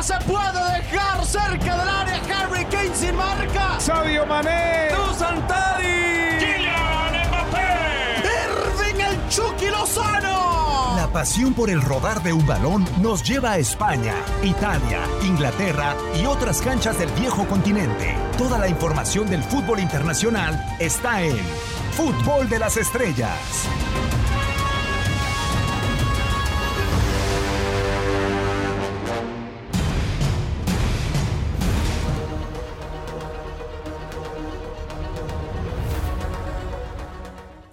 pelota se puede dejar cerca del área. Harry Kane sin marca. Sabio Mané. Santari. Kylian Mbappé. Irving el Chucky Lozano. La pasión por el rodar de un balón nos lleva a España, Italia, Inglaterra y otras canchas del viejo continente. Toda la información del fútbol internacional está en Fútbol de las Estrellas.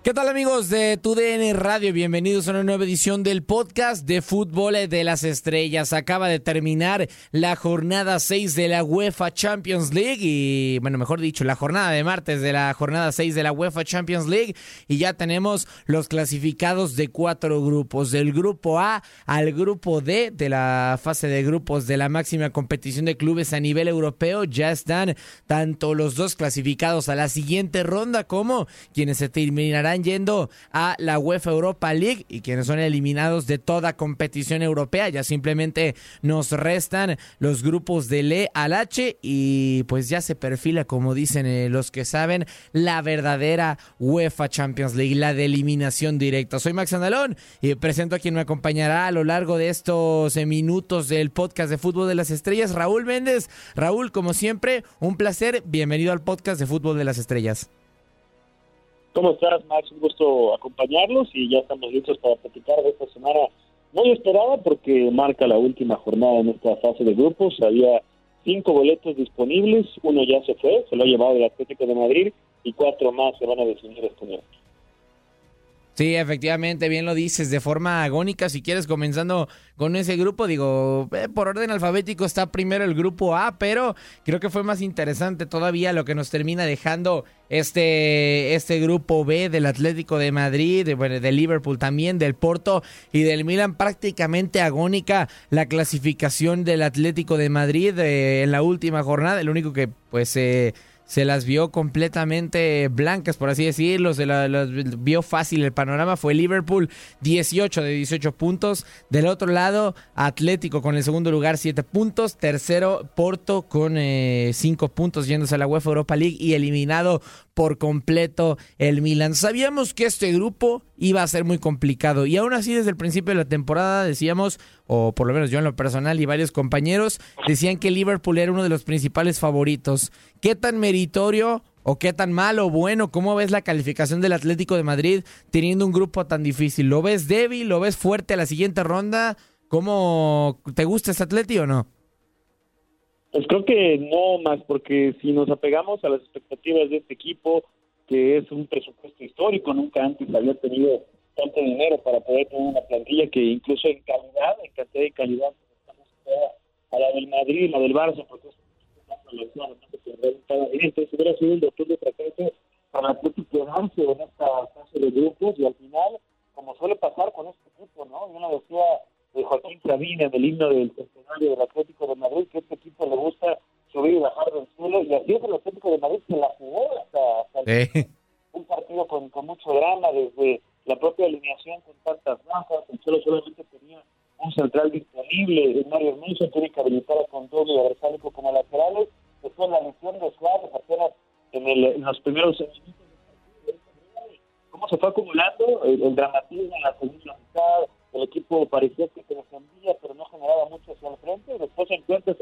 ¿Qué tal amigos de TUDN Radio? Bienvenidos a una nueva edición del podcast de Fútbol de las Estrellas. Acaba de terminar la jornada 6 de la UEFA Champions League y, bueno, mejor dicho, la jornada de martes de la jornada 6 de la UEFA Champions League y ya tenemos los clasificados de cuatro grupos, del grupo A al grupo D de la fase de grupos de la máxima competición de clubes a nivel europeo. Ya están tanto los dos clasificados a la siguiente ronda como quienes se terminarán yendo a la UEFA Europa League y quienes son eliminados de toda competición europea. Ya simplemente nos restan los grupos del E al H y pues ya se perfila, como dicen eh, los que saben, la verdadera UEFA Champions League, la de eliminación directa. Soy Max Andalón y presento a quien me acompañará a lo largo de estos eh, minutos del podcast de Fútbol de las Estrellas, Raúl Méndez. Raúl, como siempre, un placer. Bienvenido al podcast de Fútbol de las Estrellas. ¿Cómo estás, Max? Un gusto acompañarlos y ya estamos listos para platicar de esta semana muy esperada porque marca la última jornada en esta fase de grupos. Había cinco boletos disponibles, uno ya se fue, se lo ha llevado el Atlético de Madrid y cuatro más se van a definir este miércoles. Sí, efectivamente, bien lo dices, de forma agónica, si quieres, comenzando con ese grupo, digo, eh, por orden alfabético está primero el grupo A, pero creo que fue más interesante todavía lo que nos termina dejando este, este grupo B del Atlético de Madrid, de, bueno, de Liverpool también, del Porto y del Milan, prácticamente agónica la clasificación del Atlético de Madrid eh, en la última jornada, el único que pues... Eh, se las vio completamente blancas, por así decirlo, se las vio fácil el panorama, fue Liverpool 18 de 18 puntos, del otro lado Atlético con el segundo lugar 7 puntos, tercero Porto con 5 eh, puntos yéndose a la UEFA Europa League y eliminado por completo el Milan. Sabíamos que este grupo iba a ser muy complicado y aún así desde el principio de la temporada decíamos, o por lo menos yo en lo personal y varios compañeros, decían que Liverpool era uno de los principales favoritos. ¿Qué tan meritorio o qué tan malo o bueno? ¿Cómo ves la calificación del Atlético de Madrid teniendo un grupo tan difícil? ¿Lo ves débil? ¿Lo ves fuerte a la siguiente ronda? ¿Cómo te gusta este Atleti o no? Pues creo que no más, porque si nos apegamos a las expectativas de este equipo, que es un presupuesto histórico, nunca antes había tenido tanto dinero para poder tener una plantilla que incluso en calidad, en cantidad y calidad, a la del Madrid la del Barça, porque es entonces hubiera sido el doctor de fracaso para quedarse en esta fase de grupos y al final, como suele pasar con este equipo, ¿no? Yo lo decía de Joaquín Sabina del himno del centenario del Atlético de Madrid, que este equipo le gusta subir y bajar del suelo, y así es el Atlético de Madrid que la jugó hasta, hasta Sí. un partido con, con mucho drama, desde la propia alineación con tantas bajas, el Cholo solamente tenía un central disponible, Mario Hermoso tiene que habilitar a Control y a Versálico como laterales, después la lesión de Suárez apenas en, el, en los primeros minutos del partido, cómo se fue acumulando el, el dramatismo en la segunda mitad, el equipo parecía que se defendía, pero no generaba mucho hacia el frente. Después se encuentra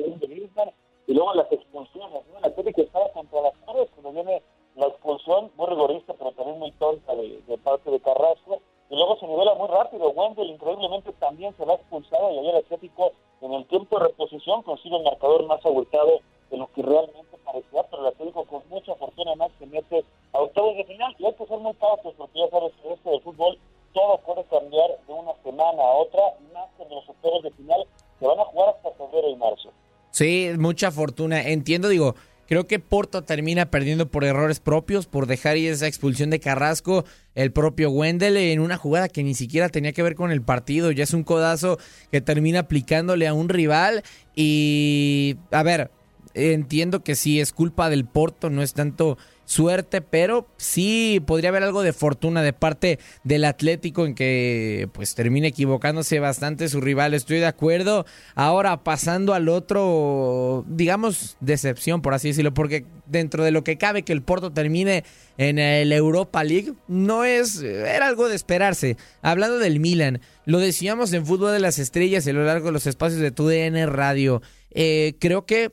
Sí, mucha fortuna. Entiendo, digo, creo que Porto termina perdiendo por errores propios, por dejar ir esa expulsión de Carrasco, el propio Wendel en una jugada que ni siquiera tenía que ver con el partido. Ya es un codazo que termina aplicándole a un rival. Y, a ver, entiendo que sí es culpa del Porto, no es tanto suerte, pero sí podría haber algo de fortuna de parte del Atlético en que pues termine equivocándose bastante su rival, estoy de acuerdo. Ahora pasando al otro, digamos, decepción, por así decirlo, porque dentro de lo que cabe que el Porto termine en el Europa League, no es, era algo de esperarse. Hablando del Milan, lo decíamos en Fútbol de las Estrellas a lo largo de los espacios de TUDN Radio, eh, creo que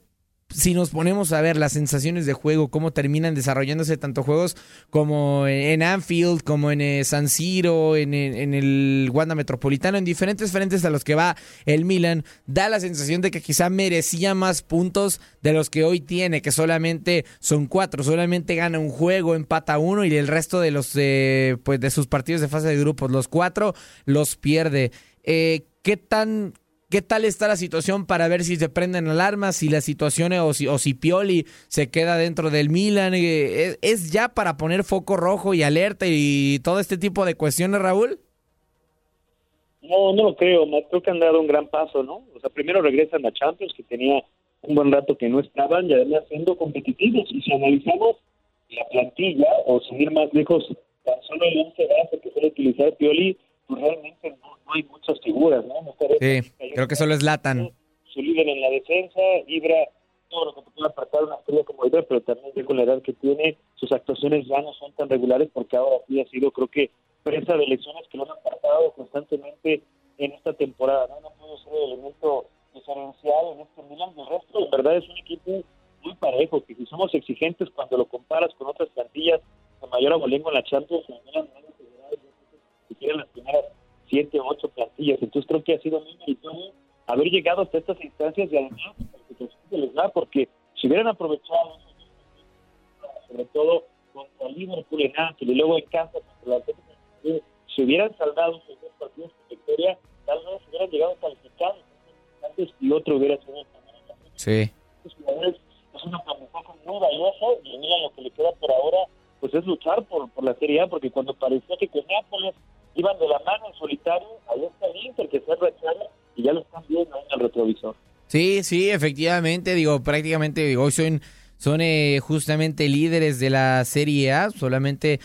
si nos ponemos a ver las sensaciones de juego, cómo terminan desarrollándose tanto juegos como en Anfield, como en eh, San Siro, en, el Wanda Metropolitano, en diferentes frentes a los que va el Milan, da la sensación de que quizá merecía más puntos de los que hoy tiene, que solamente son cuatro, solamente gana un juego, empata uno y el resto de los eh, pues de sus partidos de fase de grupos, los cuatro los pierde. Eh, ¿Qué tan ¿Qué tal está la situación para ver si se prenden alarmas, si la situación o si, o si Pioli se queda dentro del Milan? Eh, ¿Es, ya para poner foco rojo y alerta y todo este tipo de cuestiones, Raúl? No, no lo creo. Creo que han dado un gran paso, ¿no? O sea, primero regresan a Champions, que tenía un buen rato que no estaban, y además siendo competitivos. Y si analizamos la plantilla, o seguir más lejos, tan solo el 11 base que suele utilizar Pioli, pues realmente no, hay muchas figuras, ¿no? sí, creo que solo es Latan. Su líder en la defensa, Ibra, todo lo que puede apartar una estrella como Ibra, pero también con la edad que tiene, sus actuaciones ya no son tan regulares porque ahora sí ha sido, creo que, presa de elecciones que lo han hasta estas instancias y además les da porque si hubieran aprovechado sobre todo contra Liverpool en Ángel y luego en contra la si hubieran saldado sus dos partidos con victoria tal vez hubieran llegado calificados y otro hubiera sido sí retrovisor. Sí, sí, efectivamente, digo, prácticamente hoy son, son eh, justamente líderes de la Serie A, solamente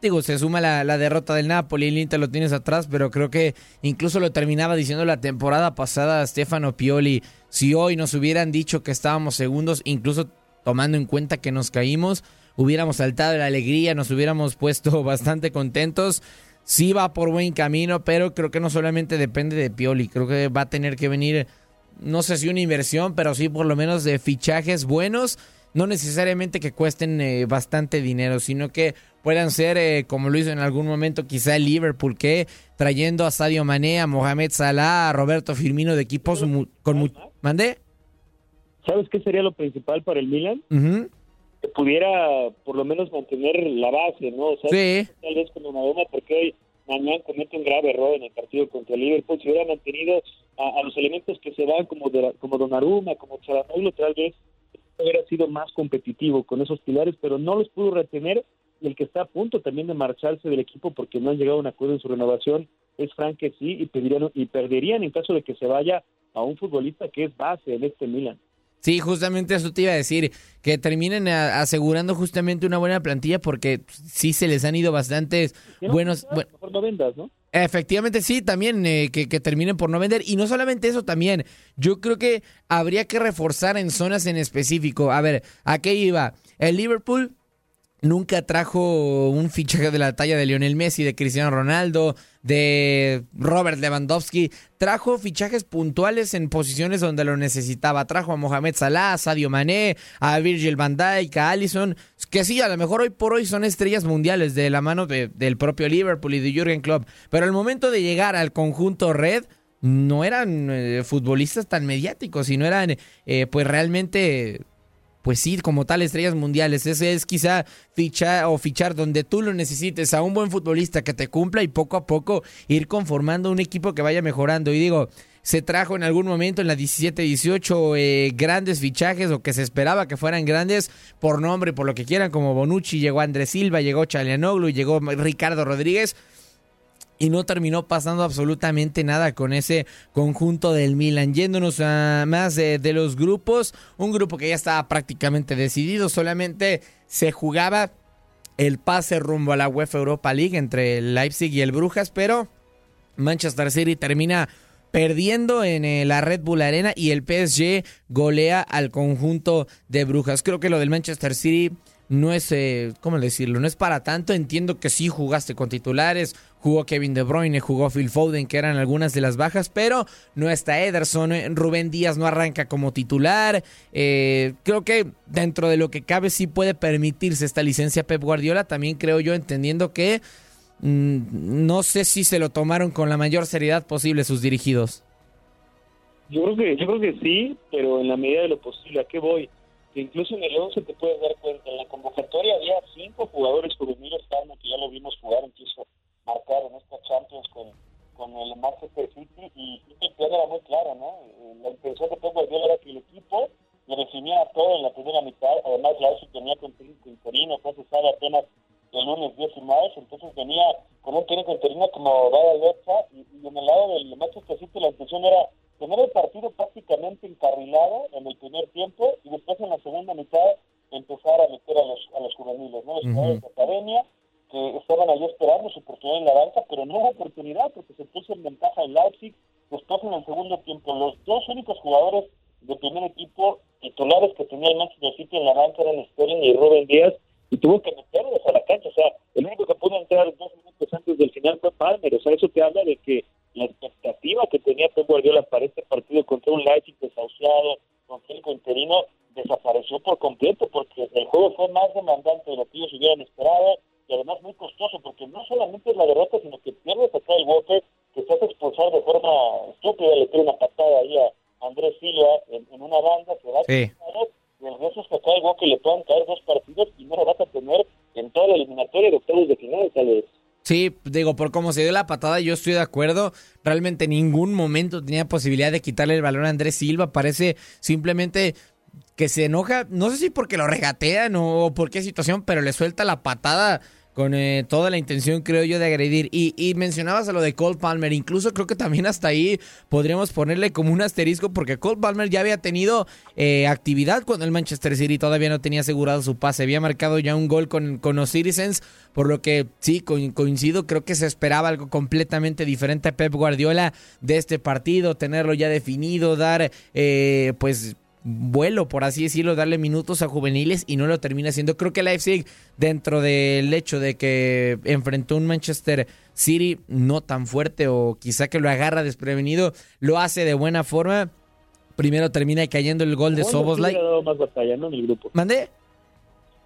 digo, se suma la, la, derrota del Napoli, el Inter lo tienes atrás, pero creo que incluso lo terminaba diciendo la temporada pasada Stefano Pioli, si hoy nos hubieran dicho que estábamos segundos, incluso tomando en cuenta que nos caímos, hubiéramos saltado la alegría, nos hubiéramos puesto bastante contentos sí va por buen camino, pero creo que no solamente depende de Pioli, creo que va a tener que venir, no sé si una inversión, pero sí por lo menos de fichajes buenos, no necesariamente que cuesten eh, bastante dinero, sino que puedan ser, eh, como lo hizo en algún momento quizá el Liverpool, que trayendo a Sadio Mané, a Mohamed Salah, a Roberto Firmino de equipos con... ¿Mandé? ¿Sabes qué sería lo principal para el Milan? que pudiera por lo menos mantener la base, ¿no? O sea, sí. tal vez como Madonna, porque hoy mañana comete un grave error en el partido contra el Liverpool, si hubiera mantenido a, los elementos que se van como de, como Donnarumma, como Charanoglu, tal vez hubiera sido más competitivo con esos pilares, pero no los pudo retener y el que está a punto también de marcharse del equipo porque no han llegado a un acuerdo en su renovación es Frank que sí y, pedirían, y perderían en caso de que se vaya a un futbolista que es base en este Milan. Sí, justamente eso te iba a decir, que terminen asegurando justamente una buena plantilla porque sí se les han ido bastantes buenos... no vendas, ¿no? Efectivamente, sí, también eh, que, que, terminen por no vender. Y no solamente eso, también yo creo que habría que reforzar en zonas en específico. A ver, ¿a qué iba? El Liverpool nunca trajo un fichaje de la talla de Lionel Messi, de Cristiano Ronaldo, de Robert Lewandowski. Trajo fichajes puntuales en posiciones donde lo necesitaba. Trajo a Mohamed Salah, a Sadio Mané, a Virgil van Dijk, a Allison, que sí, a lo mejor hoy por hoy son estrellas mundiales de la mano del propio Liverpool y de Jürgen Klopp. Pero al momento de llegar al conjunto red, no eran eh, futbolistas tan mediáticos y no eran eh, pues realmente pues sí, como tal, estrellas mundiales. Ese es quizá fichar o fichar donde tú lo necesites a un buen futbolista que te cumpla y poco a poco ir conformando un equipo que vaya mejorando. Y digo, se trajo en algún momento en la 17-18 eh, grandes fichajes o que se esperaba que fueran grandes por nombre, por lo que quieran, como Bonucci, llegó Andrés Silva, llegó Chalianoglu, llegó Ricardo Rodríguez. Y no terminó pasando absolutamente nada con ese conjunto del Milan. Yéndonos a más de, los grupos, un grupo que ya estaba prácticamente decidido, solamente se jugaba el pase rumbo a la UEFA Europa League entre el Leipzig y el Brujas, pero Manchester City termina perdiendo en eh, la Red Bull Arena y el PSG golea al conjunto de Brujas. Creo que lo del Manchester City no es, eh, ¿cómo decirlo? No es para tanto. Entiendo que sí jugaste con titulares, jugó Kevin De Bruyne, jugó Phil Foden, que eran algunas de las bajas, pero no está Ederson, Rubén Díaz no arranca como titular. Eh, creo que dentro de lo que cabe sí puede permitirse esta licencia Pep Guardiola. También creo yo, entendiendo que mm, no sé si se lo tomaron con la mayor seriedad posible sus dirigidos. Yo creo que, yo creo que sí, pero en la medida de lo posible. ¿A qué voy? incluso en el 11 te puedes dar cuenta, en la convocatoria había cinco jugadores juveniles, que ya lo vimos jugar, incluso marcar en esta Champions con, con el Manchester City, y, el plan era muy claro, ¿no? Eh, la intención de Pep Guardiola era que el equipo le definiera todo en la primera mitad, además la UCI tenía con interino, fue cesado apenas el lunes 10 y más, entonces venía con un técnico interino como Vada Lecha, y, y en el lado del Manchester City la intención era tener el partido prácticamente encarrilado en el primer tiempo y después en la segunda mitad empezar a meter a los, a los juveniles, ¿no? Los jugadores de academia que estaban ahí esperando su oportunidad en la banca, pero no hubo oportunidad porque se puso en ventaja el Leipzig. Después en el segundo tiempo, los dos únicos jugadores de primer equipo titulares que tenía el Manchester City en la banca eran Sterling y Rubén Díaz y tuvo que meterlos a la cancha. O sea, el único que pudo entrar dos minutos antes del final fue Palmer. O sea, eso te habla de que la expectativa que tenía Pep Guardiola para este partido contra un Leipzig desahuciado, con técnico interino, desapareció por completo porque el juego fue más demandante de lo que ellos hubieran esperado y además muy costoso porque no solamente es la derrota, sino que pierdes acá el bote, que se hace expulsar de forma estúpida, le tira una patada ahí a Andrés Silva en, una banda que va a sí. y el resto es que acá el bote le puedan caer dos partidos y no lo vas a tener en toda la eliminatoria de octavos de final, tal Sí, digo, por cómo se dio la patada, yo estoy de acuerdo. Realmente en ningún momento tenía posibilidad de quitarle el balón a Andrés Silva. Parece simplemente que se enoja, no sé si porque lo regatean o por qué situación, pero le suelta la patada con eh, toda la intención, creo yo, de agredir. Y, y, mencionabas a lo de Cole Palmer, incluso creo que también hasta ahí podríamos ponerle como un asterisco, porque Cole Palmer ya había tenido eh, actividad cuando el Manchester City todavía no tenía asegurado su pase, había marcado ya un gol con, con los Citizens, por lo que sí, coincido, creo que se esperaba algo completamente diferente a Pep Guardiola de este partido, tenerlo ya definido, dar eh, pues vuelo, por así decirlo, darle minutos a juveniles y no lo termina haciendo. Creo que Leipzig, dentro del hecho de que enfrentó un Manchester City no tan fuerte o quizá que lo agarra desprevenido, lo hace de buena forma. Primero termina cayendo el gol de Soboslai. más batalla, ¿no? En el grupo. ¿Mandé?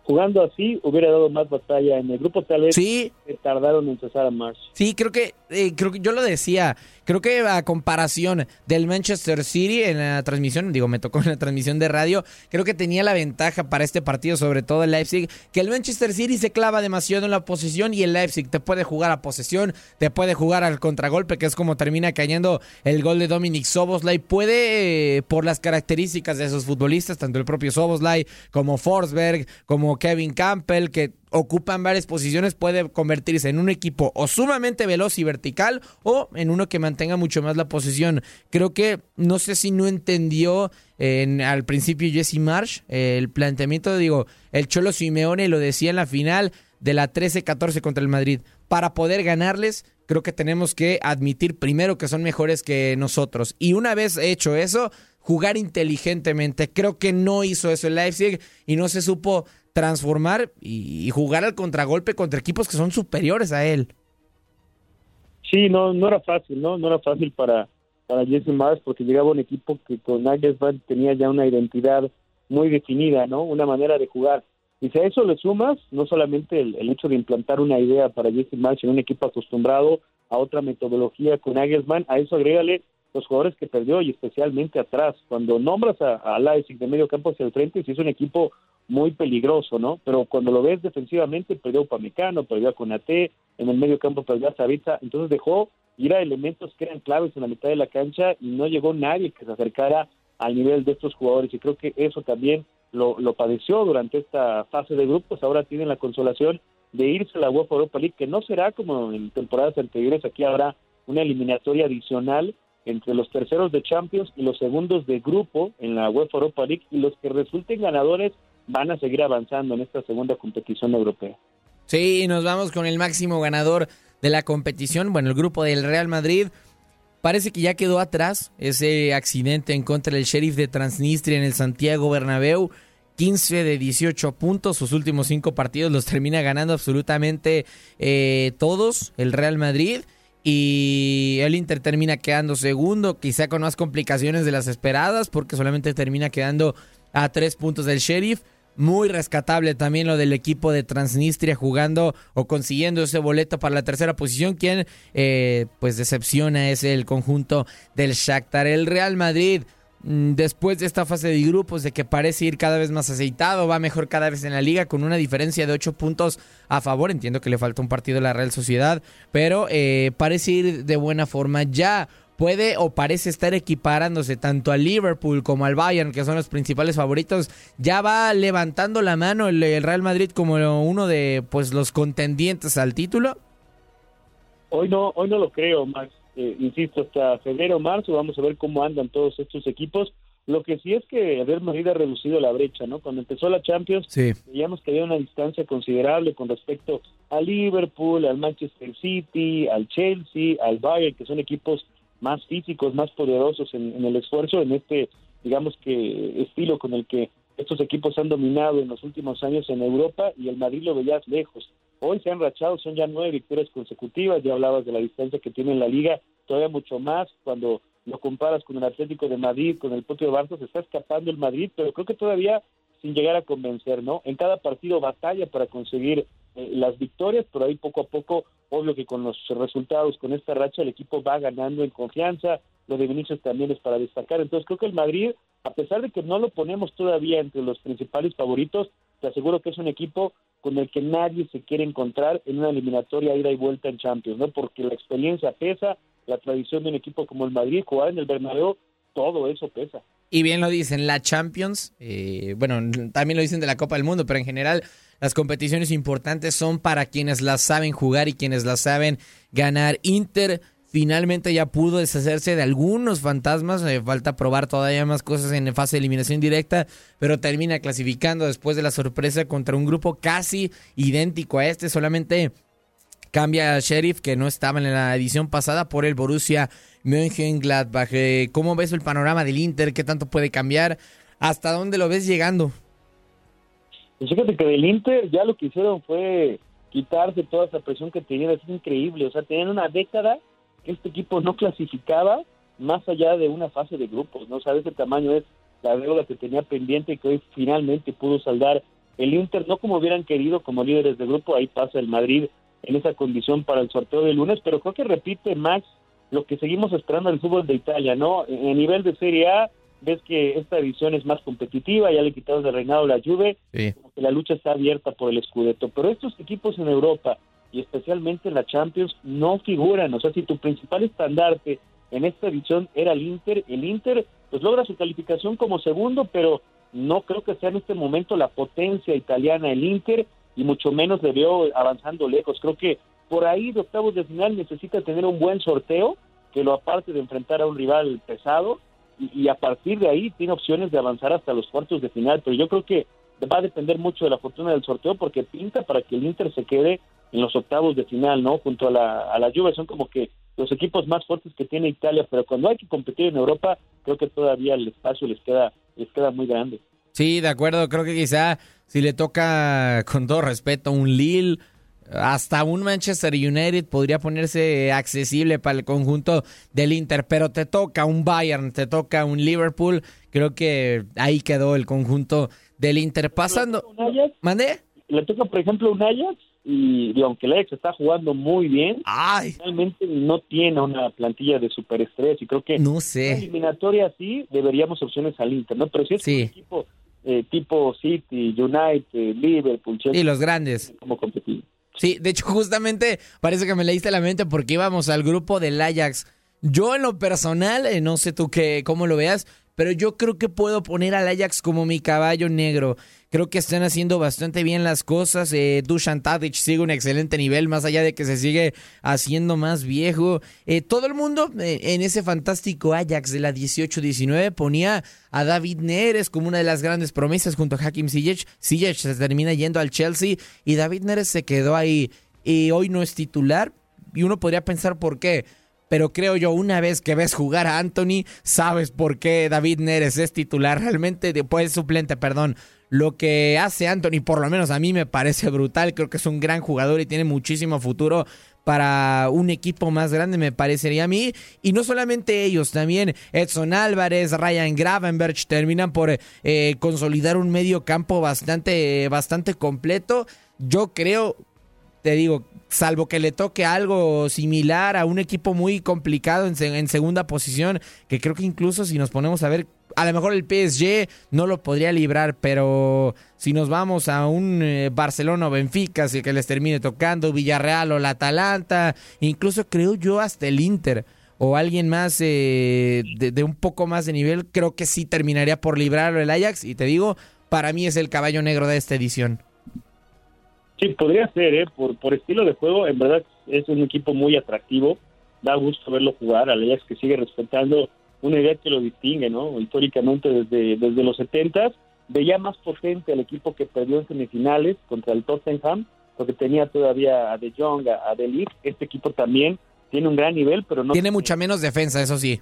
jugando así hubiera dado más batalla en el grupo tal vez sí. tardaron en cesar a Marsh. Sí, creo que eh, creo que yo lo decía, creo que a comparación del Manchester City en la transmisión, digo, me tocó en la transmisión de radio, creo que tenía la ventaja para este partido, sobre todo el Leipzig, que el Manchester City se clava demasiado en la posesión y el Leipzig te puede jugar a posesión, te puede jugar al contragolpe, que es como termina cayendo el gol de Dominic Soboslai, puede eh, por las características de esos futbolistas, tanto el propio Soboslai como Forsberg, como Kevin Campbell, que ocupan varias posiciones, puede convertirse en un equipo o sumamente veloz y vertical o en uno que mantenga mucho más la posición. Creo que no sé si no entendió en, al principio Jesse Marsh el planteamiento, digo, el Cholo Simeone lo decía en la final de la 13-14 contra el Madrid. Para poder ganarles, creo que tenemos que admitir primero que son mejores que nosotros. Y una vez hecho eso, jugar inteligentemente. Creo que no hizo eso el Leipzig y no se supo transformar y, jugar al contragolpe contra equipos que son superiores a él. Sí, no, no era fácil, ¿no? No era fácil para, para Jesse Mars porque llegaba un equipo que con Nagelsmann tenía ya una identidad muy definida, ¿no? Una manera de jugar. Y si a eso le sumas, no solamente el, hecho de implantar una idea para Jesse Marsh en un equipo acostumbrado a otra metodología con Nagelsmann, a eso agrégale los jugadores que perdió y especialmente atrás. Cuando nombras a, a Leipzig de medio campo hacia el frente, si es un equipo muy peligroso, ¿no? Pero cuando lo ves defensivamente, perdió a Pamecano, perdió a Conate, en el medio campo perdió a Savitza, entonces dejó ir a elementos que eran claves en la mitad de la cancha y no llegó nadie que se acercara al nivel de estos jugadores. Y creo que eso también lo, lo padeció durante esta fase de grupos, ahora tienen la consolación de irse a la UEFA Europa League, que no será como en temporadas anteriores, aquí habrá una eliminatoria adicional entre los terceros de Champions y los segundos de grupo en la UEFA Europa League y los que resulten ganadores van a seguir avanzando en esta segunda competición europea. Sí, nos vamos con el máximo ganador de la competición, bueno, el grupo del Real Madrid. Parece que ya quedó atrás ese accidente en contra del sheriff de Transnistria en el Santiago Bernabéu. 15 de 18 puntos, sus últimos cinco partidos los termina ganando absolutamente eh, todos el Real Madrid y el Inter termina quedando segundo, quizá con más complicaciones de las esperadas, porque solamente termina quedando a tres puntos del Sheriff. Muy rescatable también lo del equipo de Transnistria jugando o consiguiendo ese boleto para la tercera posición. Quien eh, pues decepciona es el conjunto del Shakhtar. El Real Madrid Mm, después de esta fase de grupos, de que parece ir cada vez más aceitado, va mejor cada vez en la liga, con una diferencia de 8 puntos a favor. Entiendo que le falta un partido a la Real Sociedad, pero eh, parece ir de buena forma. Ya puede o parece estar equiparándose tanto al Liverpool como al Bayern, que son los principales favoritos. Ya va levantando la mano el, el Real Madrid como uno de pues los contendientes al título. Hoy no, hoy no lo creo, Max. Eh, insisto, hasta febrero o marzo vamos a ver cómo andan todos estos equipos. Lo que sí es que Real Madrid ha reducido la brecha, ¿no? Cuando empezó la Champions, veíamos que había una distancia considerable con respecto al Liverpool, al Manchester City, al Chelsea, al Bayern, que son equipos más físicos, más poderosos en, en el esfuerzo, en este, digamos que, estilo con el que estos equipos han dominado en los últimos años en Europa y el Madrid lo veías lejos. Hoy se han rachado, son ya nueve victorias consecutivas, ya hablabas de la distancia que tiene en la liga, todavía mucho más cuando lo comparas con el Atlético de Madrid, con el propio Barça, se está escapando el Madrid, pero creo que todavía sin llegar a convencer, ¿no? En cada partido batalla para conseguir eh, las victorias, pero ahí poco a poco, obvio que con los resultados, con esta racha, el equipo va ganando en confianza, lo de Vinicius también es para destacar, entonces creo que el Madrid, a pesar de que no lo ponemos todavía entre los principales favoritos, te aseguro que es un equipo con el que nadie se quiere encontrar en una eliminatoria ida y vuelta en Champions, ¿no? Porque la experiencia pesa, la tradición de un equipo como el Madrid, jugar en el Bernabéu, todo eso pesa. Y bien lo dicen, la Champions, eh, bueno, también lo dicen de la Copa del Mundo, pero en general las competiciones importantes son para quienes las saben jugar y quienes las saben ganar. Inter finalmente ya pudo deshacerse de algunos fantasmas, eh, falta probar todavía más cosas en fase de eliminación directa, pero termina clasificando después de la sorpresa contra un grupo casi idéntico a este, solamente cambia a Sheriff que no estaba en la edición pasada por el Borussia Mönchengladbach. Eh, ¿Cómo ves el panorama del Inter? ¿Qué tanto puede cambiar? ¿Hasta dónde lo ves llegando? Pues fíjate que del Inter ya lo que hicieron fue quitarse toda esa presión que tenía, es increíble, o sea, tenían una década este equipo no clasificaba más allá de una fase de grupos, ¿no? Sea, ese tamaño es la deuda que tenía pendiente y que hoy finalmente pudo saldar el Inter, no como hubieran querido como líderes de grupo, ahí pasa el Madrid en esa condición para el sorteo de lunes, pero creo que repite Max lo que seguimos esperando del fútbol de Italia, ¿no? En nivel de Serie A, ves que esta edición es más competitiva, ya le quitamos de reinado la Juve, como que la lucha está abierta por el Scudetto, pero estos equipos en Europa, y especialmente en la Champions no figuran. O sea, si tu principal estandarte en esta edición era el Inter, el Inter pues logra su calificación como segundo, pero no creo que sea en este momento la potencia italiana el Inter y mucho menos le veo avanzando lejos. Creo que por ahí de octavos de final necesita tener un buen sorteo que lo aparte de enfrentar a un rival pesado y, a partir de ahí tiene opciones de avanzar hasta los cuartos de final, pero yo creo que va a depender mucho de la fortuna del sorteo porque pinta para que el Inter se quede en los octavos de final, ¿no? Junto a la, a la Juve son como que los equipos más fuertes que tiene Italia, pero cuando hay que competir en Europa, creo que todavía el espacio les queda les queda muy grande. Sí, de acuerdo, creo que quizá si le toca con todo respeto un Lille hasta un Manchester United podría ponerse accesible para el conjunto del Inter, pero te toca un Bayern, te toca un Liverpool, creo que ahí quedó el conjunto del Inter pasando. ¿Mandé? Le toca, por ejemplo, un Ajax y, aunque el Ajax está jugando muy bien, Ay. realmente no tiene una plantilla de superestrés y creo que no sé. una eliminatoria así deberíamos opciones al Inter, ¿no? Pero si es un equipo eh, tipo City, United, Liverpool, Chelsea, y los grandes. Como competir. Sí, de hecho justamente parece que me leíste la mente porque íbamos al grupo del Ajax. Yo en lo personal, eh, no sé tú qué, cómo lo veas, pero yo creo que puedo poner al Ajax como mi caballo negro. Creo que están haciendo bastante bien las cosas. Eh, Dusan Tadic sigue un excelente nivel, más allá de que se sigue haciendo más viejo. Eh, todo el mundo eh, en ese fantástico Ajax de la 18-19 ponía a David Neres como una de las grandes promesas junto a Hakim Ziyech. Ziyech se termina yendo al Chelsea y David Neres se quedó ahí. Y hoy no es titular. Y uno podría pensar por qué pero creo yo, una vez que ves jugar a Anthony, sabes por qué David Neres es titular. Realmente, después suplente, perdón. Lo que hace Anthony, por lo menos a mí me parece brutal. Creo que es un gran jugador y tiene muchísimo futuro para un equipo más grande, me parecería a mí. Y no solamente ellos, también Edson Álvarez, Ryan Gravenberch terminan por eh, consolidar un medio campo bastante, bastante completo. Yo creo, te digo, salvo que le toque algo similar a un equipo muy complicado en, segunda posición, que creo que incluso si nos ponemos a ver, a lo mejor el PSG no lo podría librar, pero si nos vamos a un eh, Barcelona o Benfica, si que les termine tocando, Villarreal o la Atalanta, incluso creo yo hasta el Inter o alguien más eh, de, de, un poco más de nivel, creo que sí terminaría por librarlo el Ajax, y te digo, para mí es el caballo negro de esta edición. Sí, podría ser, ¿eh? Por, por estilo de juego, en verdad es un equipo muy atractivo. Da gusto verlo jugar. Al Ajax que sigue respetando una idea que lo distingue, ¿no? Históricamente desde, desde los 70 veía más potente al equipo que perdió en semifinales contra el Tottenham, porque tenía todavía a De Jong, a, De Ligt. Este equipo también tiene un gran nivel, pero no... Tiene mucha menos defensa, eso sí.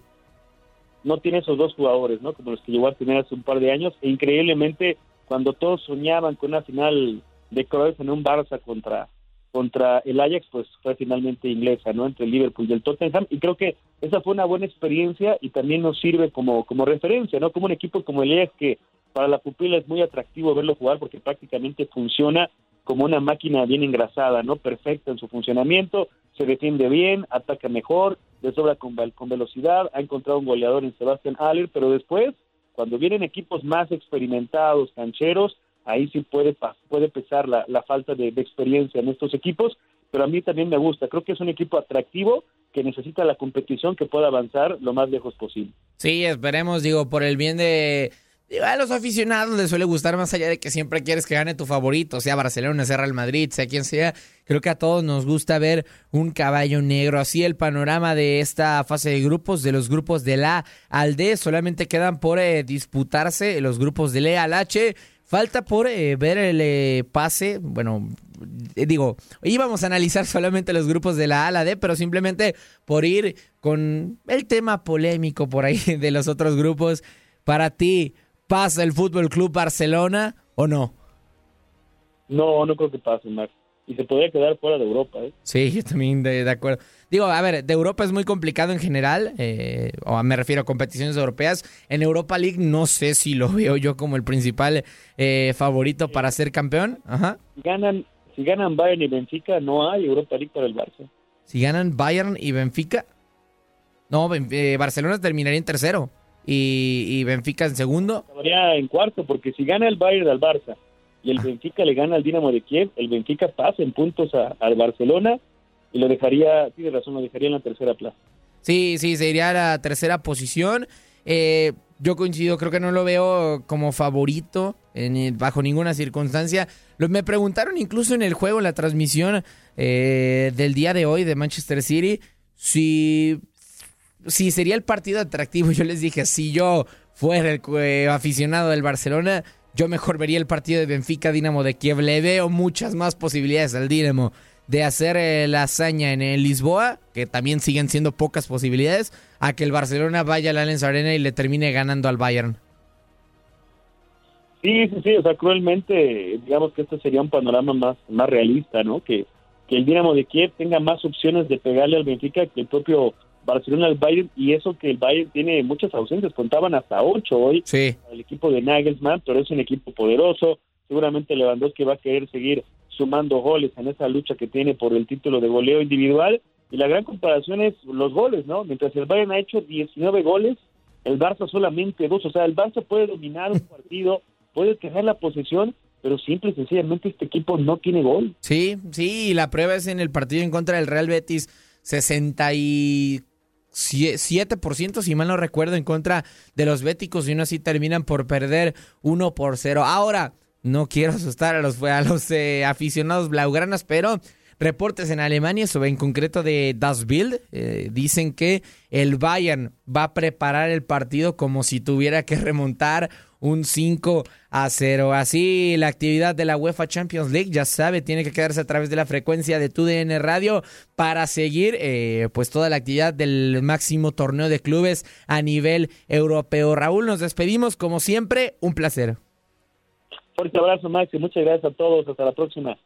No tiene esos dos jugadores, ¿no? Como los que llegó a tener hace un par de años. E increíblemente, cuando todos soñaban con una final de Cruyff en un Barça contra contra el Ajax, pues fue finalmente inglesa, ¿no? Entre el Liverpool y el Tottenham, y creo que esa fue una buena experiencia y también nos sirve como, como referencia, ¿no? Como un equipo como el Ajax que para la pupila es muy atractivo verlo jugar porque prácticamente funciona como una máquina bien engrasada, ¿no? Perfecta en su funcionamiento, se defiende bien, ataca mejor, le sobra con, con velocidad, ha encontrado un goleador en Sebastian Haller, pero después, cuando vienen equipos más experimentados, cancheros, ahí sí puede, puede pesar la, falta de, experiencia en estos equipos, pero a mí también me gusta. Creo que es un equipo atractivo que necesita la competición que pueda avanzar lo más lejos posible. Sí, esperemos, digo, por el bien de... a los aficionados les suele gustar más allá de que siempre quieres que gane tu favorito, sea Barcelona, sea Real Madrid, sea quien sea. Creo que a todos nos gusta ver un caballo negro. Así el panorama de esta fase de grupos, de los grupos de la al D, solamente quedan por eh, disputarse los grupos de E al H. Falta por eh, ver el eh, pase, bueno, eh, digo, íbamos a analizar solamente los grupos de la A la D, pero simplemente por ir con el tema polémico por ahí de los otros grupos, para ti, ¿pasa el Fútbol Club Barcelona o no? No, no creo que pase, Max y se podría quedar fuera de Europa. ¿eh? Sí, yo también de, acuerdo. Digo, a ver, de Europa es muy complicado en general, eh, o me refiero a competiciones europeas. En Europa League no sé si lo veo yo como el principal eh, favorito para ser campeón. Ajá. Si ganan, si ganan Bayern y Benfica, no hay Europa League para el Barça. Si ganan Bayern y Benfica, no, eh, Barcelona terminaría en tercero y, y Benfica en segundo. Estaría en cuarto, porque si gana el Bayern al Barça y el Benfica le gana al Dinamo de Kiev, el Benfica pasa en puntos al Barcelona y lo dejaría, tiene razón, lo dejaría en la tercera plaza. Sí, sí, se iría a la tercera posición. Eh, yo coincido, creo que no lo veo como favorito en, bajo ninguna circunstancia. Me preguntaron incluso en el juego, en la transmisión eh, del día de hoy de Manchester City, si, si sería el partido atractivo. Yo les dije, si yo fuera el eh, aficionado del Barcelona, yo mejor vería el partido de Benfica Dinamo de Kiev. Le veo muchas más posibilidades al Dinamo de hacer eh, la hazaña en el Lisboa, que también siguen siendo pocas posibilidades, a que el Barcelona vaya al Allianz Arena y le termine ganando al Bayern. Sí, sí, sí, o sea, cruelmente, digamos que este sería un panorama más, más realista, ¿no? Que, que el Dinamo de Kiev tenga más opciones de pegarle al Benfica que el propio Barcelona al Bayern y eso que el Bayern tiene muchas ausencias, contaban hasta ocho hoy sí. el equipo de Nagelsmann, pero es un equipo poderoso, seguramente Lewandowski va a querer seguir sumando goles en esa lucha que tiene por el título de goleo individual y la gran comparación es los goles, ¿no? Mientras el Bayern ha hecho 19 goles, el Barça solamente dos, o sea, el Barça puede dominar un partido, puede tener la posesión, pero simple y sencillamente este equipo no tiene gol. Sí, sí, y la prueba es en el partido en contra del Real Betis, 60 y 7%, si mal no recuerdo, en contra de los béticos y aún así terminan por perder 1 por 0. Ahora, no quiero asustar a los, a los eh, aficionados blaugranas, pero reportes en Alemania, sobre en concreto de Das Bild, eh, dicen que el Bayern va a preparar el partido como si tuviera que remontar un 5 a 0. Así la actividad de la UEFA Champions League, ya sabe, tiene que quedarse a través de la frecuencia de TUDN Radio para seguir eh, pues toda la actividad del máximo torneo de clubes a nivel europeo. Raúl, nos despedimos como siempre, un placer. Fuerte abrazo, Max, y muchas gracias a todos. Hasta la próxima.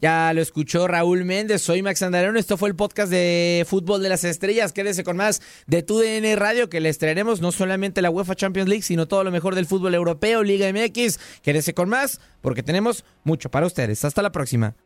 Ya lo escuchó Raúl Méndez, soy Max Andarón, esto fue el podcast de Fútbol de las Estrellas, quédese con más de TUDN Radio que les traeremos no solamente la UEFA Champions League, sino todo lo mejor del fútbol europeo, Liga MX, quédese con más porque tenemos mucho para ustedes, hasta la próxima.